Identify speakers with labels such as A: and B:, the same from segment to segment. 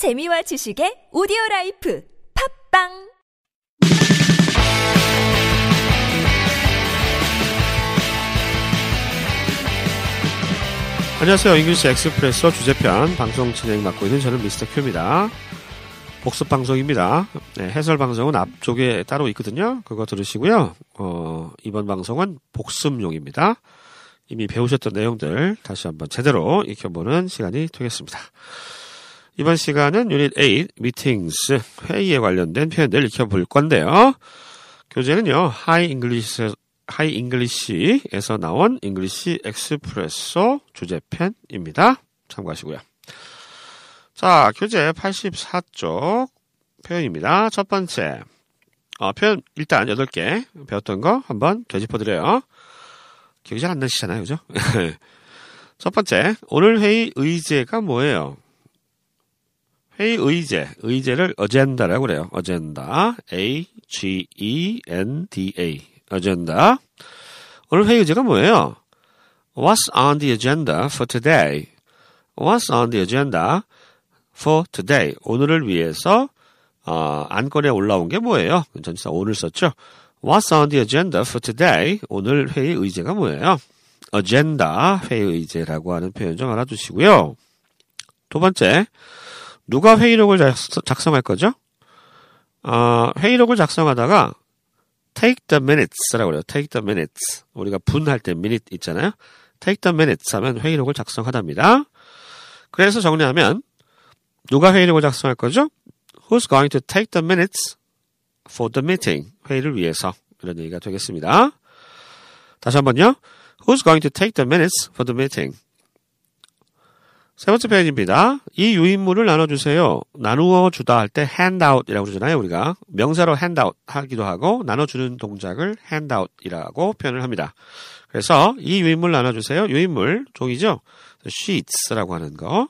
A: 재미와 지식의 오디오 라이프 팟빵
B: 안녕하세요. English Expresso 주제편 방송 진행 맡고 있는 저는 Mr. Q입니다. 복습 방송입니다. 네, 해설 방송은 앞쪽에 따로 있거든요. 그거 들으시고요. 어, 이번 방송은 복습용입니다. 이미 배우셨던 내용들 다시 한번 제대로 익혀보는 시간이 되겠습니다. 이번 시간은 유닛 8 Meetings 회의에 관련된 표현들 익혀볼 건데요. 교재는요. Hi English Hi English에서 나온 English Expresso 주제편입니다. 참고하시고요. 자, 교재 84쪽 표현입니다. 첫 번째. 어, 표현 일단 8개 배웠던 거 한번 되짚어 드려요. 기억이 잘 안 나시잖아요. 그죠? 첫 번째. 오늘 회의 의제가 뭐예요? 회의 의제. 의제를 어젠다라고 그래요. 어젠다. A-G-E-N-D-A. 어젠다. 오늘 회의 의제가 뭐예요? What's on the agenda for today? What's on the agenda for today? 오늘을 위해서 어, 안건에 올라온 게 뭐예요? 전치사 오늘 썼죠? What's on the agenda for today? 오늘 회의 의제가 뭐예요? agenda 회의 의제라고 하는 표현 좀 알아두시고요. 두 번째, 누가 회의록을 작성할 거죠? 어, 회의록을 작성하다가 take the minutes라고 그래요. take the minutes. 우리가 분할 때 minute 있잖아요. take the minutes 하면 회의록을 작성하답니다. 그래서 정리하면 누가 회의록을 작성할 거죠? Who's going to take the minutes for the meeting? 회의를 위해서 이런 얘기가 되겠습니다. 다시 한번요. Who's going to take the minutes for the meeting? 세 번째 표현입니다. 이 유인물을 나눠주세요. 나누어 주다 할 때 handout이라고 그러잖아요. 우리가 명사로 handout 하기도 하고 나눠주는 동작을 handout이라고 표현을 합니다. 그래서 이 유인물 나눠주세요. 유인물 종이죠. sheets라고 하는 거.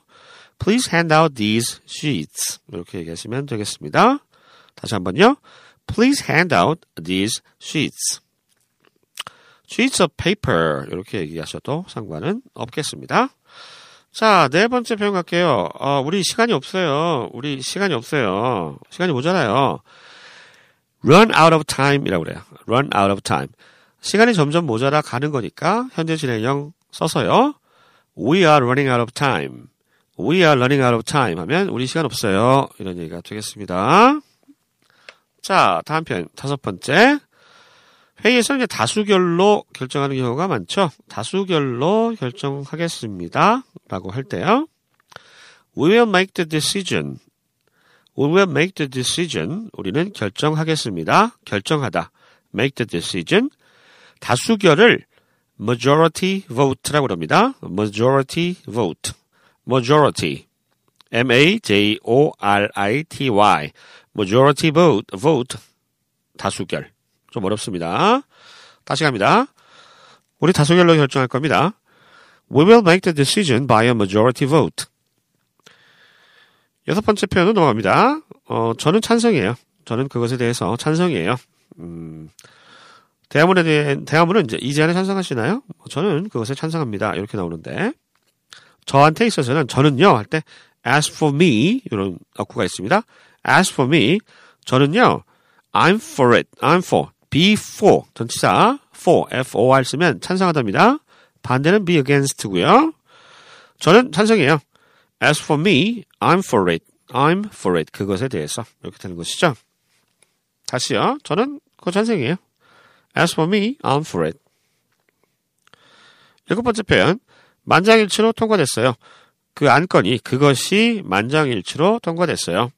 B: Please hand out these sheets. 이렇게 얘기하시면 되겠습니다. 다시 한번요. Please hand out these sheets. sheets of paper 이렇게 얘기하셔도 상관은 없겠습니다. 자, 네 번째 표현 갈게요. 어, 우리 시간이 없어요. 우리 시간이 없어요. 시간이 모자라요. run out of time이라고 그래요. run out of time. 시간이 점점 모자라 가는 거니까 현재 진행형 써서요. We are running out of time. We are running out of time 하면 우리 시간 없어요. 이런 얘기가 되겠습니다. 자, 다음 표현 다섯 번째. 회의에서 이제 다수결로 결정하는 경우가 많죠. 다수결로 결정하겠습니다. 라고 할 때요. We will make the decision. We will make the decision. 우리는 결정하겠습니다. 결정하다. make the decision. 다수결을 majority vote라고 합니다. majority vote. majority. M-A-J-O-R-I-T-Y. majority vote. vote. 다수결. 좀 어렵습니다. 다시 갑니다. 우리 다수결로 결정할 겁니다. We will make the decision by a majority vote. 여섯 번째 표현은 넘어갑니다. 어, 저는 찬성이에요. 저는 그것에 대해서 찬성이에요. 음, 대화문에 대한, 대화문은 이제 이 제안에 찬성하시나요? 저는 그것에 찬성합니다. 이렇게 나오는데, 저한테 있어서는 저는요, 할 때, as for me, 이런 어구가 있습니다. as for me, 저는요, I'm for it, I'm for, be for, 전치사, for, for 쓰면 찬성하답니다. 반대는 be against고요. 저는 찬성이에요. As for me, I'm for it. I'm for it. 그것에 대해서 이렇게 되는 것이죠. 다시요. 저는 그 찬성이에요. As for me, I'm for it. 일곱 번째 표현. 만장일치로 통과됐어요. 그 안건이 그것이 만장일치로 통과됐어요.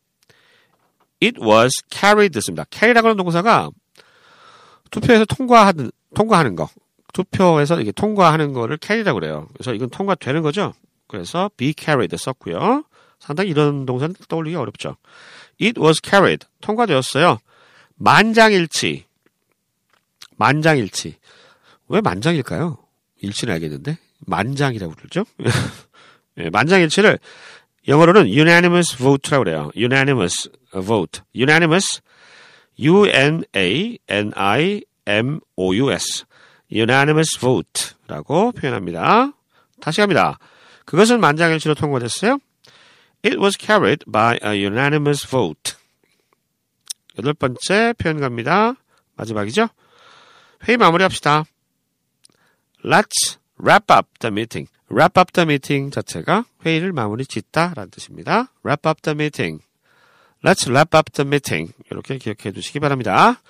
B: It was carried 됐습니다. carry라고 하는 동사가 투표에서 통과하는 통과하는 거. 투표에서 이게 통과하는 거를 carry라고 그래요. 그래서 이건 통과되는 거죠. 그래서 be carried 썼고요. 상당히 이런 동사는 떠올리기 어렵죠. It was carried. 통과되었어요. 만장일치. 만장일치. 왜 만장일까요? 일치는 알겠는데. 만장이라고 그러죠. 네, 만장일치를 영어로는 unanimous vote라고 그래요. unanimous vote. unanimous U-N-A-N-I-M-O-U-S. Unanimous vote라고 표현합니다. 다시 합니다. 그것은 만장일치로 통과됐어요. It was carried by a unanimous vote. 여덟 번째 표현 갑니다. 마지막이죠? 회의 마무리합시다. Let's wrap up the meeting. wrap up the meeting 자체가 회의를 마무리 짓다 라는 뜻입니다. wrap up the meeting. Let's wrap up the meeting. 이렇게 기억해 두시기 바랍니다.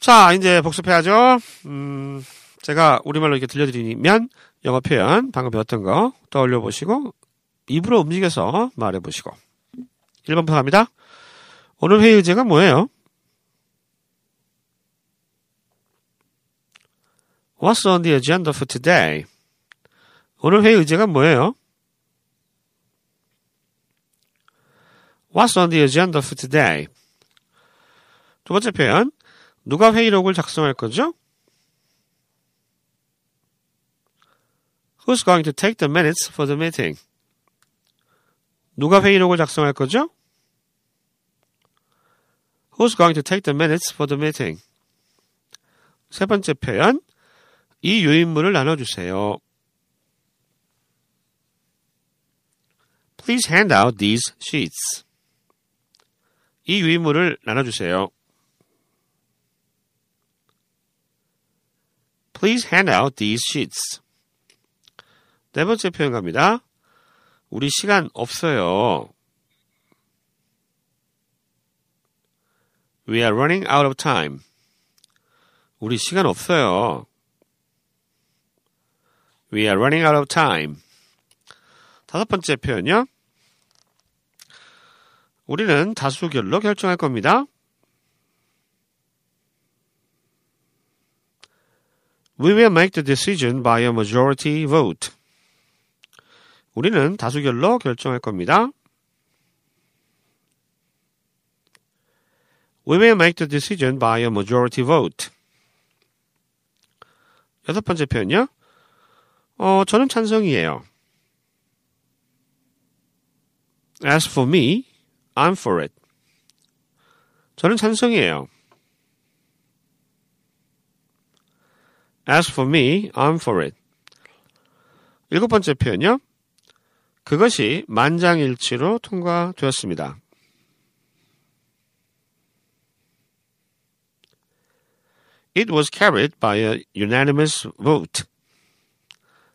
B: 자, 이제 복습해야죠. 음, 제가 우리말로 이렇게 들려드리면 영어 표현 방금 배웠던 거 떠올려 보시고 입으로 움직여서 말해 보시고 1번부터 갑니다. 오늘 회의 의제가 뭐예요? What's on the agenda for today? 오늘 회의 의제가 뭐예요? What's on the agenda for today? 두 번째 표현. 누가 회의록을 작성할 거죠? Who's going to take the minutes for the meeting? 누가 회의록을 작성할 거죠? Who's going to take the minutes for the meeting? 세 번째 표현. 이 유인물을 나눠주세요. Please hand out these sheets. 이 유인물을 나눠주세요. Please hand out these sheets. 네 번째 표현 갑니다. 우리 시간 없어요. We are running out of time. 우리 시간 없어요. We are running out of time. 다섯 번째 표현요. 우리는 다수결로 결정할 겁니다. We will make the decision by a majority vote. 우리는 다수결로 결정할 겁니다. We will make the decision by a majority vote. 여섯 번째 표현요. 어, 저는 찬성이에요. As for me, I'm for it. 저는 찬성이에요. As for me, I'm for it. 일곱 번째 표현요. 그것이 만장일치로 통과되었습니다. It was carried by a unanimous vote.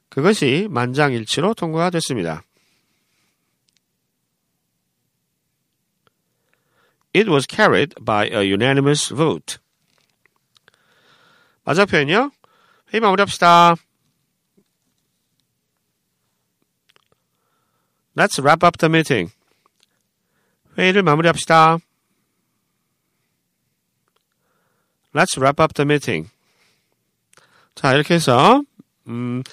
B: 그것이 만장일치로 통과됐습니다. It was carried by a unanimous vote. 맞아 표현이요. 회의 마무리합시다. Let's wrap up the meeting. 회의를 마무리합시다. Let's wrap up the meeting. 자, 이렇게 해서 음,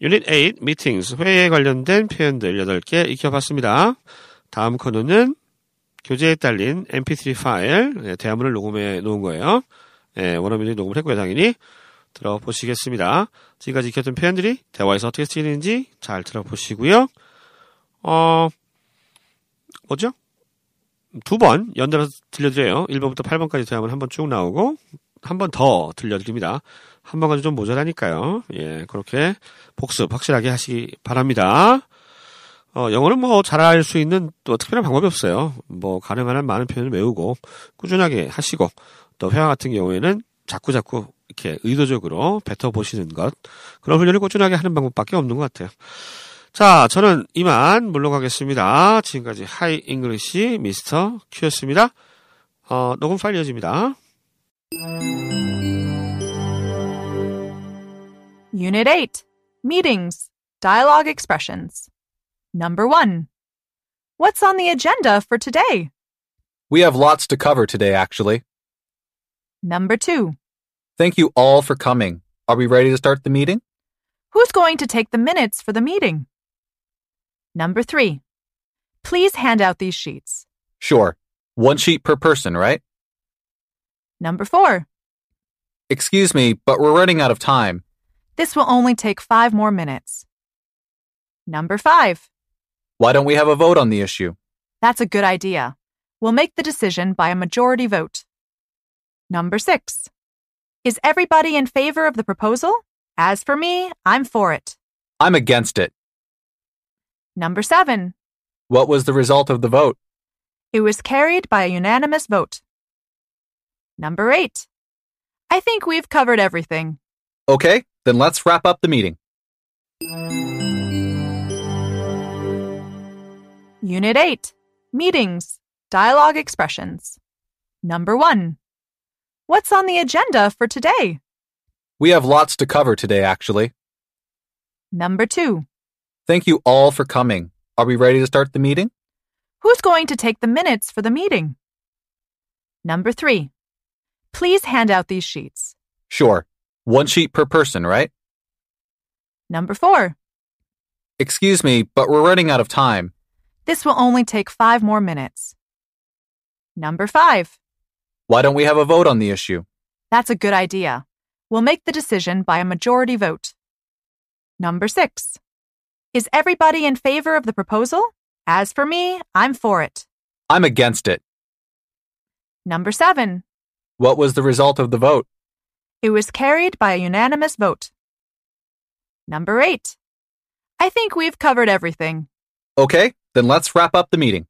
B: Unit 8 Meetings 회의에 관련된 표현들 8개 익혀봤습니다. 다음 코너는 교재에 딸린 mp3 파일 네, 대화문을 녹음해 놓은 거예요. 네, 원어민들이 녹음을 했고요, 당연히. 들어보시겠습니다. 지금까지 익혔던 표현들이 대화에서 어떻게 쓰이는지 잘 들어보시고요. 어, 뭐죠? 두 번 연달아서 들려드려요. 1번부터 8번까지 대화문 한번 쭉 나오고 한 번 더 들려드립니다. 한 번 가지고 좀 모자라니까요. 예, 그렇게 복습 확실하게 하시기 바랍니다. 어, 영어는 뭐 잘할 수 있는 또 특별한 방법이 없어요. 뭐 가능한 한 많은 표현을 외우고 꾸준하게 하시고 또 회화 같은 경우에는 자꾸 자꾸 이렇게 의도적으로 뱉어 보시는 것 그런 훈련을 꾸준하게 하는 방법밖에 없는 것 같아요. 자, 저는 이만 물러가겠습니다. 지금까지 하이 잉글리시 미스터 큐였습니다. 어, 녹음 파일 이어집니다.
C: Unit 8 Meetings Dialogue Expressions. Number 1. What's on the agenda for today?
D: We have lots to cover today, actually.
C: Number 2.
D: Thank you all for coming. Are we ready to start the meeting?
C: Who's going to take the minutes for the meeting? Number 3. Please hand out these sheets.
D: Sure. One sheet per person, right?
C: Number 4.
D: Excuse me, but we're running out of time.
C: This will only take five more minutes. Number 5.
D: Why don't we have a vote on the issue?
C: That's a good idea. We'll make the decision by a majority vote. Number 6. Is everybody in favor of the proposal? As for me, I'm for it.
D: I'm against it.
C: Number 7.
D: What was the result of the vote?
C: It was carried by a unanimous vote. Number 8. I think we've covered everything.
D: Okay, then let's wrap up the meeting.
C: Unit 8. Meetings. Dialogue expressions. Number 1. What's on the agenda for today?
D: We have lots to cover today, actually.
C: Number 2.
D: Thank you all for coming. Are we ready to start the meeting?
C: Who's going to take the minutes for the meeting? Number 3. Please hand out these sheets.
D: Sure. One sheet per person, right?
C: Number 4.
D: Excuse me, but we're running out of time.
C: This will only take five more minutes. Number 5.
D: Why don't we have a vote on the issue?
C: That's a good idea. We'll make the decision by a majority vote. Number 6. Is everybody in favor of the proposal? As for me, I'm for it.
D: I'm against it.
C: Number 7.
D: What was the result of the vote?
C: It was carried by a unanimous vote. Number 8. I think we've covered everything.
D: Okay, then let's wrap up the meeting.